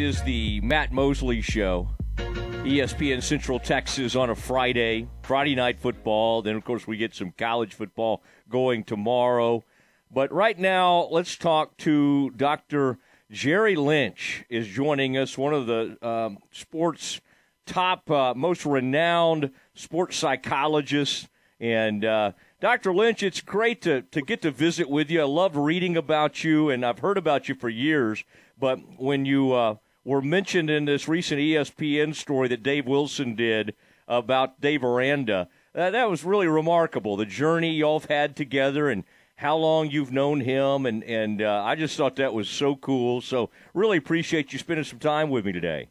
Is the Matt Mosley Show, ESPN Central Texas on a Friday, Friday night football. Then, of course, we get some college football going tomorrow. But right now, let's talk to Dr. Jerry Lynch is joining us, one of the um, sports top, uh, most renowned sports psychologists. And uh, Dr. Lynch, it's great to, to get to visit with you. I love reading about you, and I've heard about you for years. But when you uh, were mentioned in this recent ESPN story that Dave Wilson did about Dave Aranda, uh, that was really remarkable. The journey y'all have had together and – how long you've known him, and and uh, I just thought that was so cool. So really appreciate you spending some time with me today.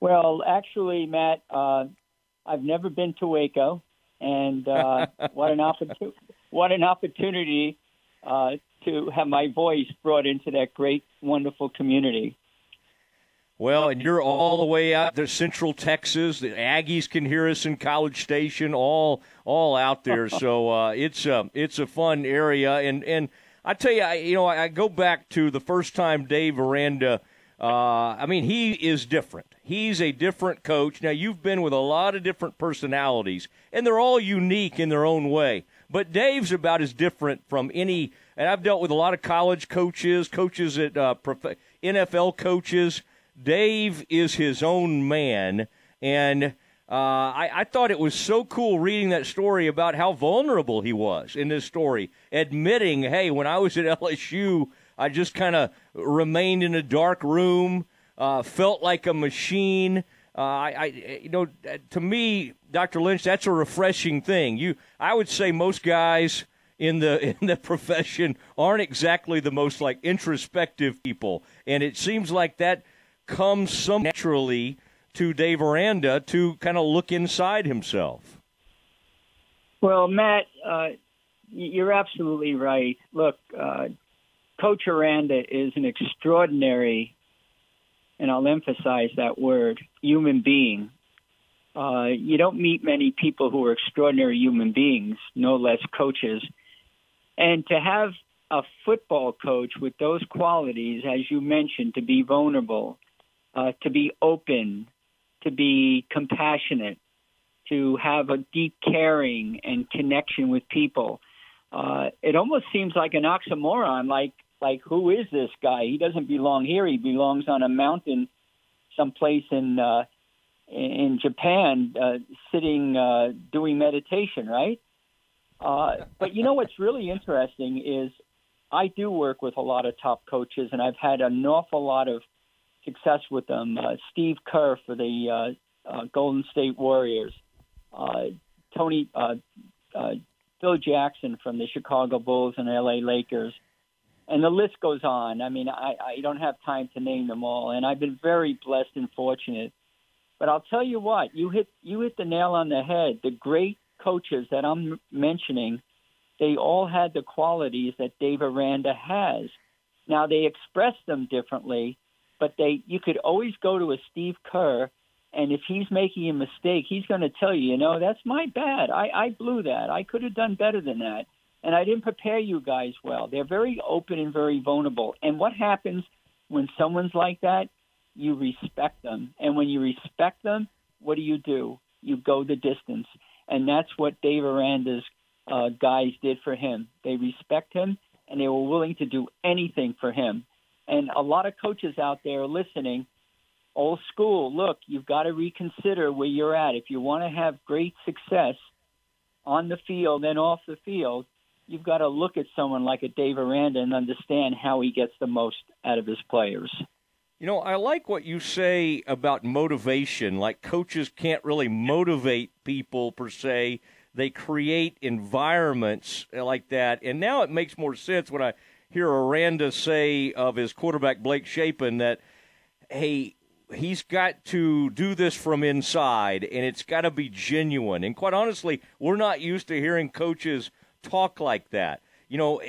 Well, actually, Matt, uh, I've never been to Waco, and uh, what an opportunity! What an opportunity uh, to have my voice brought into that great, wonderful community. Well, and you're all the way out there, Central Texas. The Aggies can hear us in College Station, all all out there. So uh, it's a it's a fun area, and and I tell you, I, you know, I go back to the first time Dave Aranda. Uh, I mean, he is different. He's a different coach. Now, you've been with a lot of different personalities, and they're all unique in their own way. But Dave's about as different from any. And I've dealt with a lot of college coaches, coaches at uh, NFL coaches Dave is his own man, and uh, I, I, thought it was so cool reading that story about how vulnerable he was in this story, admitting, "Hey, when I was at LSU, I just kind of remained in a dark room, uh, felt like a machine." Uh, I, I, you know, to me, Dr. Lynch, that's a refreshing thing. You, I would say most guys in the in the profession aren't exactly the most like introspective people, and it seems like that comes so naturally to Dave Aranda to kind of look inside himself. Well, Matt, uh, you're absolutely right. Look, uh, Coach Aranda is an extraordinary, and I'll emphasize that word, human being. Uh, you don't meet many people who are extraordinary human beings, no less coaches. And to have a football coach with those qualities, as you mentioned, to be vulnerable, uh, to be open, to be compassionate, to have a deep caring and connection with people. Uh, it almost seems like an oxymoron. Like, like who is this guy? He doesn't belong here. He belongs on a mountain, someplace in uh, in Japan, uh, sitting uh, doing meditation, right? Uh, but you know what's really interesting is I do work with a lot of top coaches, and I've had an awful lot of success with them. Uh, Steve Kerr for the uh, uh, Golden State Warriors, uh, Tony, Phil Jackson from the Chicago Bulls and LA Lakers, and the list goes on. I mean, I, I don't have time to name them all, and I've been very blessed and fortunate. But I'll tell you what, you hit you hit the nail on the head. The great coaches that I'm mentioning, they all had the qualities that Dave Aranda has. Now they express them differently, but they you could always go to a Steve Kerr, and if he's making a mistake, he's going to tell you, you know, that's my bad. I, I blew that. I could have done better than that, and I didn't prepare you guys well. They're very open and very vulnerable. And what happens when someone's like that? You respect them, and when you respect them, what do you do? You go the distance, and that's what Dave Aranda's uh, guys did for him. They respect him, and they were willing to do anything for him. And a lot of coaches out there listening, old school, look, you've got to reconsider where you're at. If you want to have great success on the field and off the field, you've got to look at someone like a Dave Aranda and understand how he gets the most out of his players. You know, I like what you say about motivation. Like coaches can't really motivate people per se. They create environments eh, like that. And now it makes more sense when I hear Aranda say of his quarterback Blake Shapen that, hey, he's got to do this from inside and it's got to be genuine. And quite honestly, we're not used to hearing coaches talk like that. You know,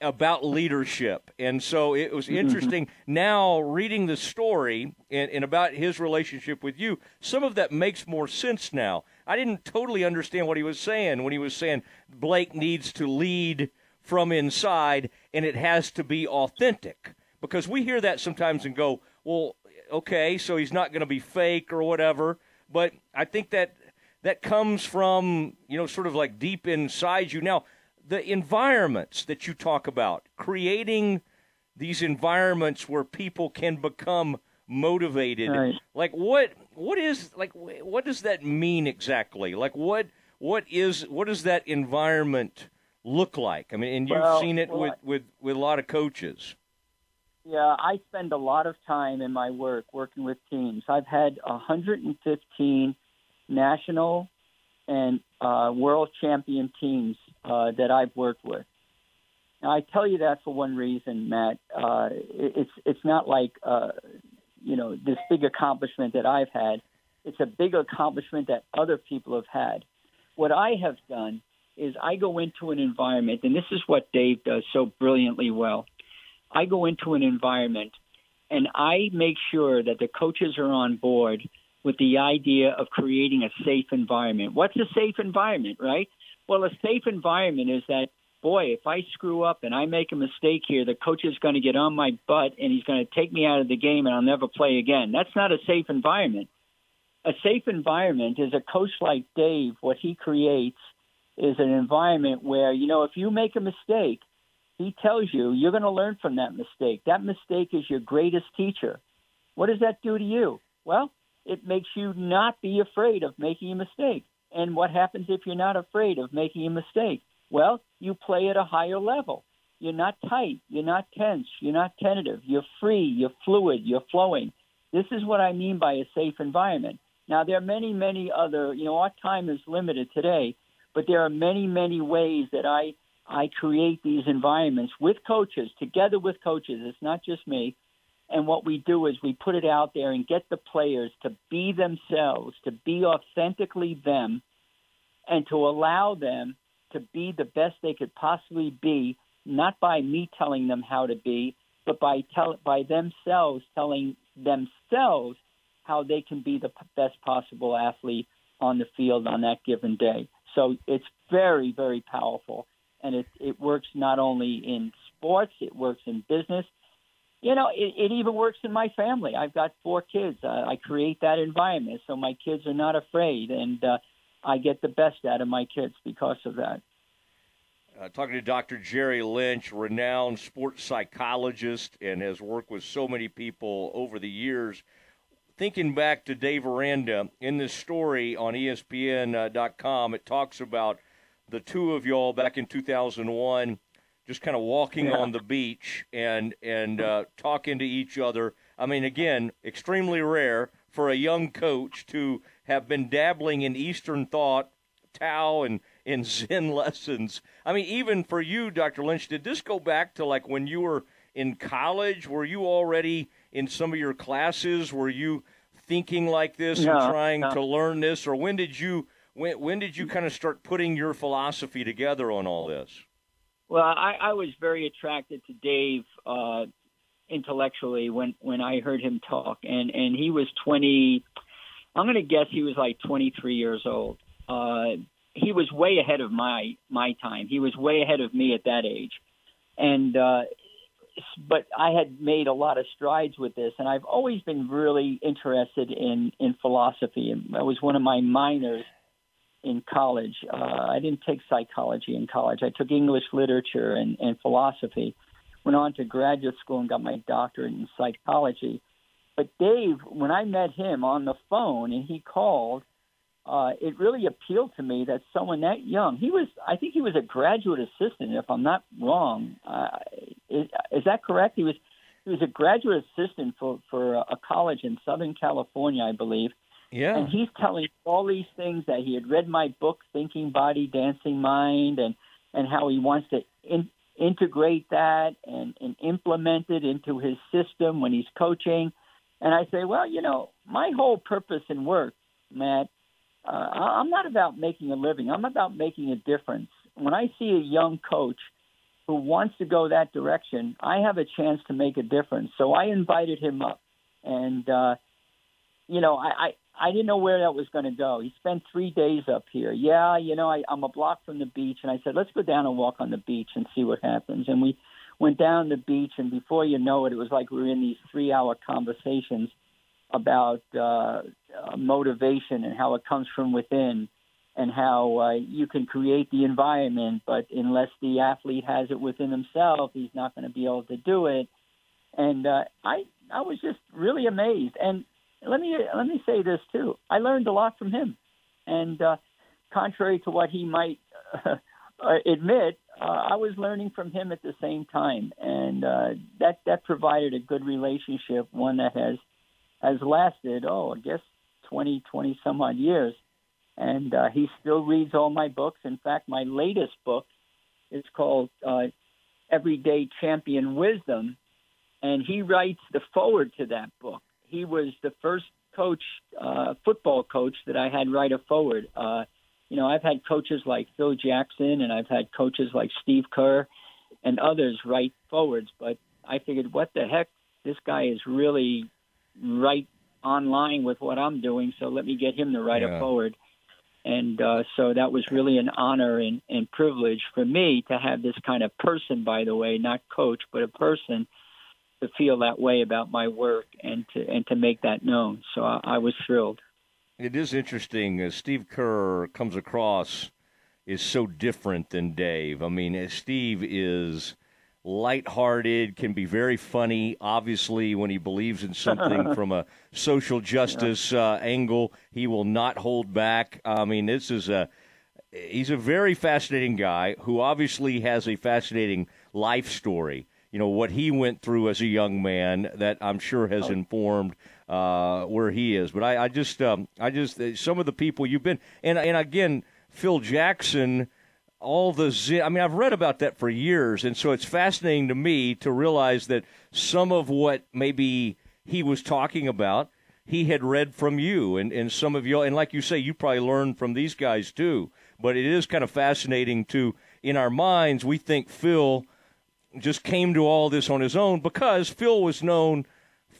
about leadership. And so it was mm-hmm. interesting now reading the story and, and about his relationship with you. Some of that makes more sense now. I didn't totally understand what he was saying when he was saying Blake needs to lead from inside and it has to be authentic because we hear that sometimes and go, well, okay, so he's not going to be fake or whatever. But I think that that comes from you know sort of like deep inside you. Now, the environments that you talk about, creating these environments where people can become motivated. Right. Like what what is like what does that mean exactly? Like what what is what does that environment look like? I mean, and you've Well, seen it well, with, with with a lot of coaches. Yeah, I spend a lot of time in my work working with teams. I've had 115 national and uh, world champion teams uh, that I've worked with. Now, I tell you that for one reason, Matt. Uh, it- it's it's not like uh, you know this big accomplishment that I've had. It's a big accomplishment that other people have had. What I have done is I go into an environment, and this is what Dave does so brilliantly well. I go into an environment and I make sure that the coaches are on board with the idea of creating a safe environment. What's a safe environment, right? Well, a safe environment is that, boy, if I screw up and I make a mistake here, the coach is going to get on my butt and he's going to take me out of the game and I'll never play again. That's not a safe environment. A safe environment is a coach like Dave, what he creates is an environment where, you know, if you make a mistake, he tells you you're going to learn from that mistake. That mistake is your greatest teacher. What does that do to you? Well, it makes you not be afraid of making a mistake. And what happens if you're not afraid of making a mistake? Well, you play at a higher level. You're not tight. You're not tense. You're not tentative. You're free. You're fluid. You're flowing. This is what I mean by a safe environment. Now, there are many, many other, you know, our time is limited today, but there are many, many ways that I I create these environments with coaches, together with coaches. It's not just me. And what we do is we put it out there and get the players to be themselves, to be authentically them, and to allow them to be the best they could possibly be, not by me telling them how to be, but by tell, by themselves telling themselves how they can be the best possible athlete on the field on that given day. So it's very, very powerful and it, it works not only in sports, it works in business. You know, it, it even works in my family. I've got four kids. Uh, I create that environment so my kids are not afraid, and uh, I get the best out of my kids because of that. Uh, talking to Dr. Jerry Lynch, renowned sports psychologist, and has worked with so many people over the years. Thinking back to Dave Aranda in this story on ESPN.com, it talks about the two of y'all back in 2001 just kind of walking Yeah. on the beach and and uh, talking to each other. I mean, again, extremely rare for a young coach to have been dabbling in Eastern thought, Tao, and in Zen lessons. I mean, even for you, Dr. Lynch, did this go back to like when you were in college? Were you already in some of your classes? Were you thinking like this and trying no. to learn this, or when did you? When, when did you kind of start putting your philosophy together on all this? Well, I, I was very attracted to Dave uh, intellectually when when I heard him talk, and and he was twenty. I'm going to guess he was like 23 years old. Uh, he was way ahead of my my time. He was way ahead of me at that age, and uh, but I had made a lot of strides with this, and I've always been really interested in in philosophy. And that was one of my minors in college. Uh, I didn't take psychology in college. I took English literature and, and philosophy. Went on to graduate school and got my doctorate in psychology. But Dave, when I met him on the phone and he called, uh, it really appealed to me that someone that young, he was, I think he was a graduate assistant, if I'm not wrong. Uh, is, is that correct? He was, he was a graduate assistant for, for a college in Southern California, I believe. Yeah. And he's telling all these things that he had read my book, Thinking Body, Dancing Mind, and and how he wants to in, integrate that and, and implement it into his system when he's coaching. And I say, well, you know, my whole purpose in work, Matt, uh, I'm not about making a living. I'm about making a difference. When I see a young coach who wants to go that direction, I have a chance to make a difference. So I invited him up, and uh, you know, I, I I didn't know where that was going to go. He spent three days up here. Yeah, you know, I, I'm a block from the beach, and I said, let's go down and walk on the beach and see what happens. And we went down the beach, and before you know it, it was like we were in these three-hour conversations. About uh, motivation and how it comes from within, and how uh, you can create the environment, but unless the athlete has it within himself, he's not going to be able to do it. And uh, I I was just really amazed. And let me let me say this too. I learned a lot from him, and uh, contrary to what he might uh, admit, uh, I was learning from him at the same time, and uh, that that provided a good relationship, one that has has lasted. Oh, I guess 20, 20 some odd years, and uh, he still reads all my books. In fact, my latest book is called uh, Everyday Champion Wisdom, and he writes the forward to that book. He was the first coach, uh, football coach, that I had write a forward. Uh, you know, I've had coaches like Phil Jackson and I've had coaches like Steve Kerr and others write forwards, but I figured, what the heck, this guy is really right on line with what I'm doing, so let me get him to write yeah. a forward. And uh, so that was really an honor and, and privilege for me to have this kind of person, by the way, not coach, but a person to feel that way about my work and to and to make that known. So I, I was thrilled. It is interesting. Uh, Steve Kerr comes across is so different than Dave. I mean, uh, Steve is lighthearted, can be very funny. Obviously, when he believes in something from a social justice uh, angle, he will not hold back. I mean, this is a he's a very fascinating guy who obviously has a fascinating life story. You know what he went through as a young man that I'm sure has oh. informed uh, where he is. But I, I just, um, I just, uh, some of the people you've been, and and again, Phil Jackson, all the, Zen, I mean, I've read about that for years, and so it's fascinating to me to realize that some of what maybe he was talking about, he had read from you, and and some of you, and like you say, you probably learned from these guys too. But it is kind of fascinating to, in our minds, we think Phil just came to all this on his own because Phil was known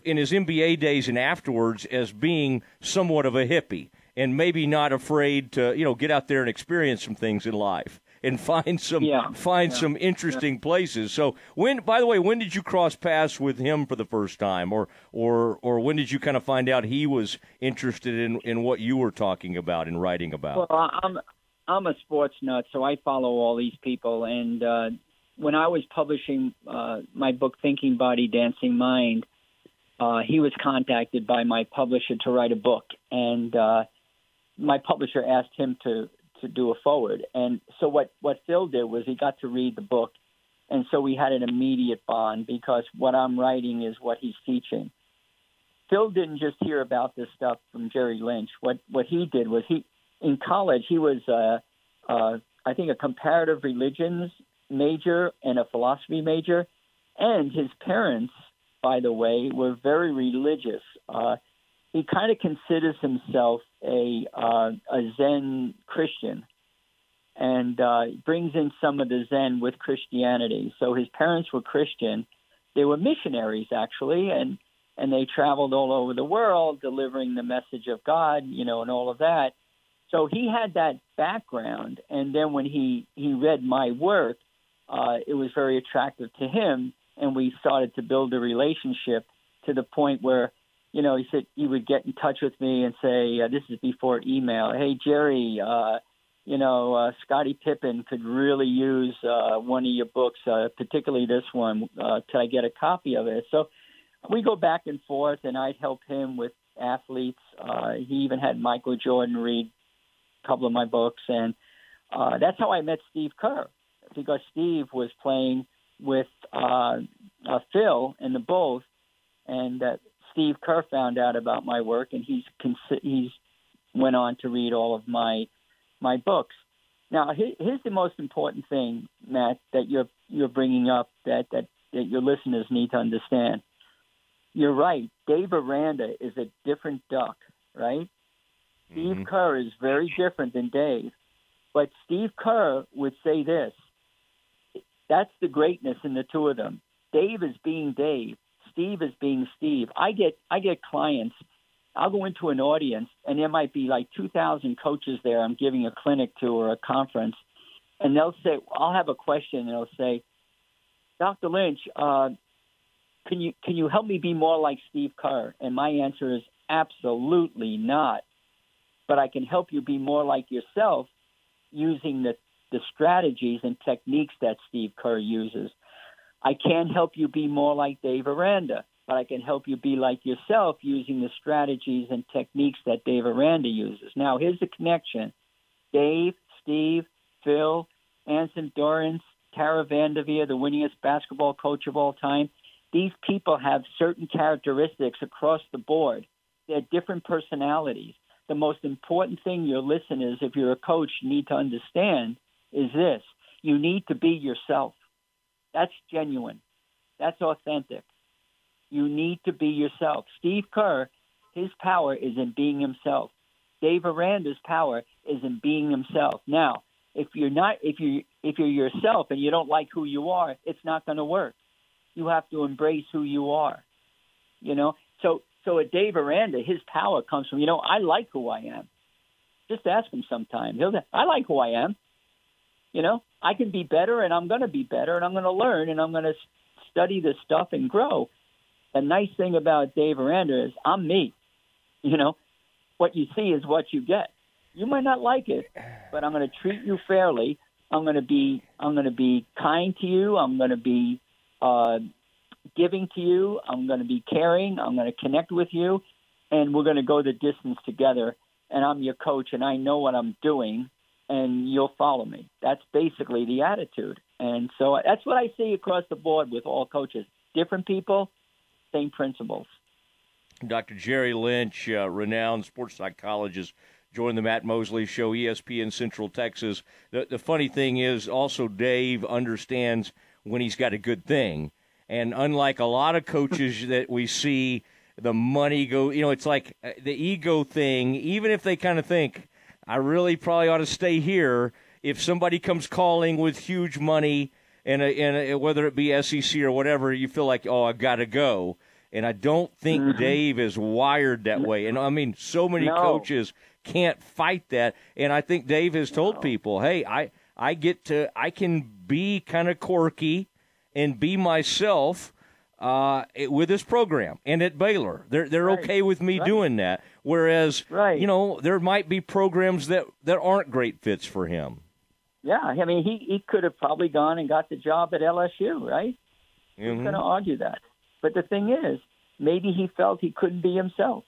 in his NBA days and afterwards as being somewhat of a hippie and maybe not afraid to, you know, get out there and experience some things in life and find some yeah, find yeah, some interesting yeah. places. So when by the way, when did you cross paths with him for the first time or or or when did you kind of find out he was interested in in what you were talking about and writing about? Well, I'm I'm a sports nut, so I follow all these people and uh when I was publishing uh, my book Thinking Body Dancing Mind, uh, he was contacted by my publisher to write a book, and uh, my publisher asked him to to do a forward. And so what what Phil did was he got to read the book, and so we had an immediate bond because what I'm writing is what he's teaching. Phil didn't just hear about this stuff from Jerry Lynch. What what he did was he in college he was uh, uh, I think a comparative religions major and a philosophy major, and his parents by the way, were very religious. Uh, he kind of considers himself a uh, a Zen Christian, and uh, brings in some of the Zen with Christianity. So his parents were Christian; they were missionaries actually, and and they traveled all over the world delivering the message of God, you know, and all of that. So he had that background, and then when he he read my work, uh, it was very attractive to him and we started to build a relationship to the point where you know he said he would get in touch with me and say uh, this is before email hey jerry uh you know uh, scottie pippen could really use uh one of your books uh, particularly this one uh could i get a copy of it? So we go back and forth and i'd help him with athletes uh he even had michael jordan read a couple of my books and uh that's how i met steve kerr because steve was playing with uh, uh, Phil and the Bulls, and uh, Steve Kerr found out about my work, and he's he's went on to read all of my my books. Now, here's the most important thing, Matt, that you're you're bringing up that that that your listeners need to understand. You're right. Dave Aranda is a different duck, right? Mm-hmm. Steve Kerr is very different than Dave. But Steve Kerr would say this that's the greatness in the two of them. Dave is being Dave. Steve is being Steve. I get I get clients. I'll go into an audience and there might be like 2,000 coaches there. I'm giving a clinic to or a conference, and they'll say, I'll have a question, and they'll say, Dr. Lynch, uh, can you can you help me be more like Steve Kerr? And my answer is, Absolutely not. But I can help you be more like yourself using the, the strategies and techniques that Steve Kerr uses. I can't help you be more like Dave Aranda, but I can help you be like yourself using the strategies and techniques that Dave Aranda uses. Now, here's the connection Dave, Steve, Phil, Anson Dorrance, Tara Vanderveer, the winningest basketball coach of all time. These people have certain characteristics across the board. They're different personalities. The most important thing your listeners, if you're a coach, need to understand is this you need to be yourself. That's genuine. That's authentic. You need to be yourself. Steve Kerr, his power is in being himself. Dave Aranda's power is in being himself. Now, if you're not if you if you're yourself and you don't like who you are, it's not going to work. You have to embrace who you are. You know, so so at Dave Aranda, his power comes from you know I like who I am. Just ask him sometime. He'll I like who I am. You know, I can be better, and I'm going to be better, and I'm going to learn, and I'm going to study this stuff and grow. The nice thing about Dave Aranda is I'm me. You know, what you see is what you get. You might not like it, but I'm going to treat you fairly. I'm going to be I'm going to be kind to you. I'm going to be uh, giving to you. I'm going to be caring. I'm going to connect with you, and we're going to go the distance together. And I'm your coach, and I know what I'm doing, and you'll follow me. That's basically the attitude. And so that's what I see across the board with all coaches. Different people, same principles. Dr. Jerry Lynch, uh, renowned sports psychologist, joined the Matt Mosley Show, ESPN Central Texas. The, the funny thing is, also, Dave understands when he's got a good thing. And unlike a lot of coaches that we see, the money go, you know, it's like uh, the ego thing, even if they kind of think, I really probably ought to stay here. If somebody comes calling with huge money, and, a, and a, whether it be SEC or whatever, you feel like, oh, I got to go. And I don't think mm-hmm. Dave is wired that way. And I mean, so many no. coaches can't fight that. And I think Dave has told no. people, hey, I, I get to, I can be kind of quirky and be myself uh, with this program and at Baylor. They're they're right. okay with me right. doing that. Whereas, right. you know, there might be programs that, that aren't great fits for him. Yeah, I mean, he he could have probably gone and got the job at LSU, right? Mm-hmm. Who's going to argue that? But the thing is, maybe he felt he couldn't be himself.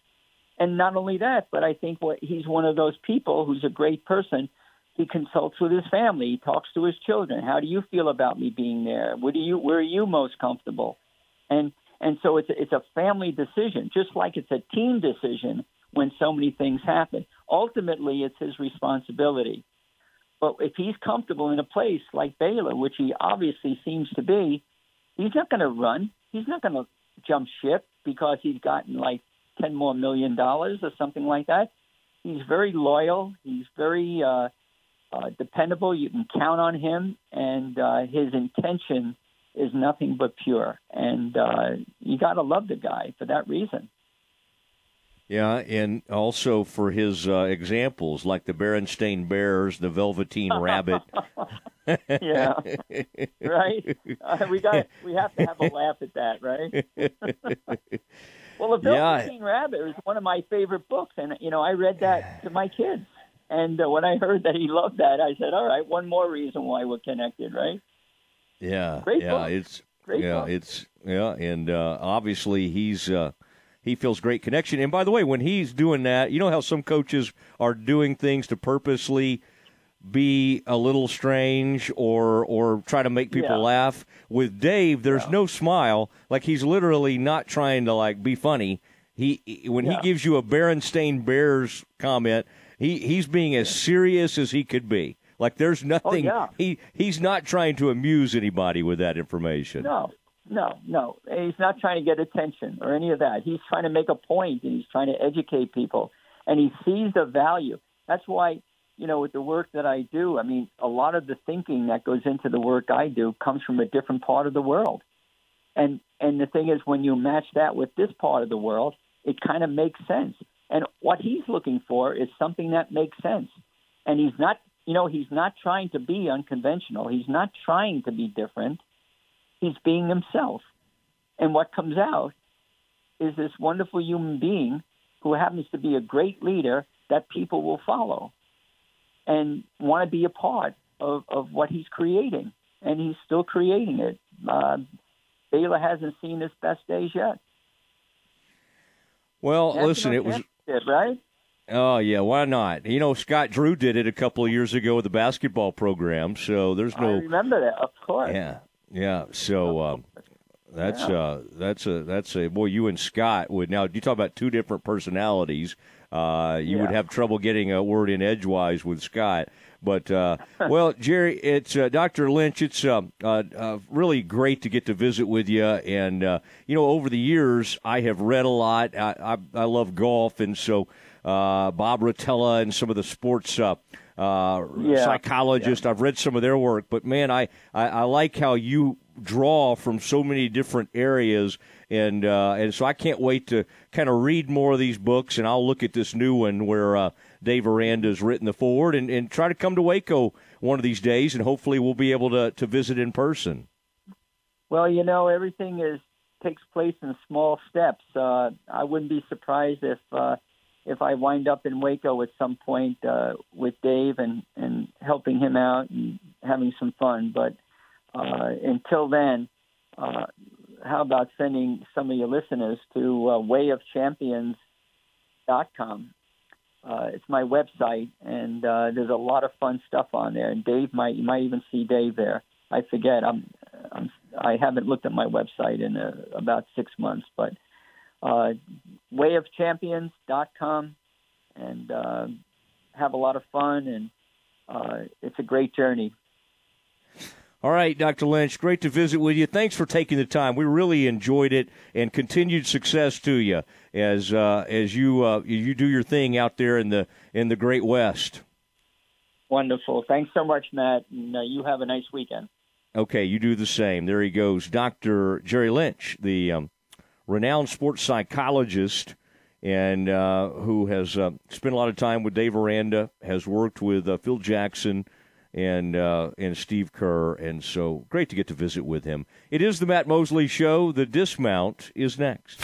And not only that, but I think what he's one of those people who's a great person. He consults with his family. He talks to his children. How do you feel about me being there? Where do you where are you most comfortable? And and so it's a, it's a family decision, just like it's a team decision when so many things happen. Ultimately, it's his responsibility. But if he's comfortable in a place like Baylor, which he obviously seems to be, he's not going to run. He's not going to jump ship because he's gotten like ten more million dollars or something like that. He's very loyal. He's very uh, uh, dependable. You can count on him, and uh, his intention is nothing but pure. And uh, you got to love the guy for that reason. Yeah, and also for his uh, examples like the Berenstain Bears, the Velveteen Rabbit. yeah, right. Uh, we got we have to have a laugh at that, right? well, the Velveteen yeah. Rabbit is one of my favorite books, and you know I read that to my kids. And uh, when I heard that he loved that, I said, "All right, one more reason why we're connected, right?" Yeah, Great yeah, book. it's Great yeah, book. it's yeah, and uh, obviously he's uh, he feels great connection. And by the way, when he's doing that, you know how some coaches are doing things to purposely be a little strange or or try to make people Yeah. laugh. With Dave, there's Yeah. no smile. Like he's literally not trying to like be funny. He when Yeah. he gives you a Berenstain Bears comment, he he's being as serious as he could be. Like there's oh, nothing Oh, yeah. he he's not trying to amuse anybody with that information. No, no, no. He's not trying to get attention or any of that. He's trying to make a point and he's trying to educate people. And he sees the value. That's why, you know, with the work that I do, I mean, a lot of the thinking that goes into the work I do comes from a different part of the world. And and the thing is when you match that with this part of the world, it kind of makes sense. And what he's looking for is something that makes sense. And he's not, you know, he's not trying to be unconventional. He's not trying to be different he's being himself. And what comes out is this wonderful human being who happens to be a great leader that people will follow and want to be a part of, of what he's creating. And he's still creating it. Uh, Baylor hasn't seen his best days yet. Well, National listen, it was right. Oh yeah, why not? You know, Scott Drew did it a couple of years ago with the basketball program, so there's no. I remember that, of course. Yeah, yeah. So um, that's yeah. uh, that's a that's a boy. You and Scott would now. You talk about two different personalities. Uh, you yeah. would have trouble getting a word in edgewise with Scott. But uh, well, Jerry, it's uh, Dr. Lynch. It's uh, uh, uh, really great to get to visit with you. And uh, you know, over the years, I have read a lot. I, I, I love golf, and so Bob Rotella and some of the sports. Yeah. psychologists. Yeah. I've read some of their work, but man, I, I, I like how you draw from so many different areas and uh, and so I can't wait to kind of read more of these books, and I'll look at this new one where uh, Dave Aranda's written the forward, and, and try to come to Waco one of these days, and hopefully we'll be able to to visit in person. Well, you know, everything is takes place in small steps. Uh, I wouldn't be surprised if uh, if I wind up in Waco at some point uh, with Dave and and helping him out and having some fun. But uh, until then, uh, how about sending some of your listeners to uh, wayofchampions.com? Uh, it's my website, and uh, there's a lot of fun stuff on there. And Dave might you might even see Dave there. I forget. I'm, I'm I haven't looked at my website in uh, about six months, but uh, wayofchampions.com, and uh, have a lot of fun. And uh, it's a great journey. All right, Dr. Lynch, great to visit with you. Thanks for taking the time. We really enjoyed it, and continued success to you as uh, as you uh, you do your thing out there in the in the Great West. Wonderful. Thanks so much, Matt, and uh, you have a nice weekend. Okay, you do the same. There he goes, Dr. Jerry Lynch, the um, renowned sports psychologist, and uh, who has uh, spent a lot of time with Dave Aranda, has worked with uh, Phil Jackson and uh, and Steve Kerr, and so great to get to visit with him. It is the Matt Mosley Show. The dismount is next.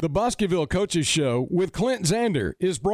The Bosqueville Coaches Show with Clint Zander is brought.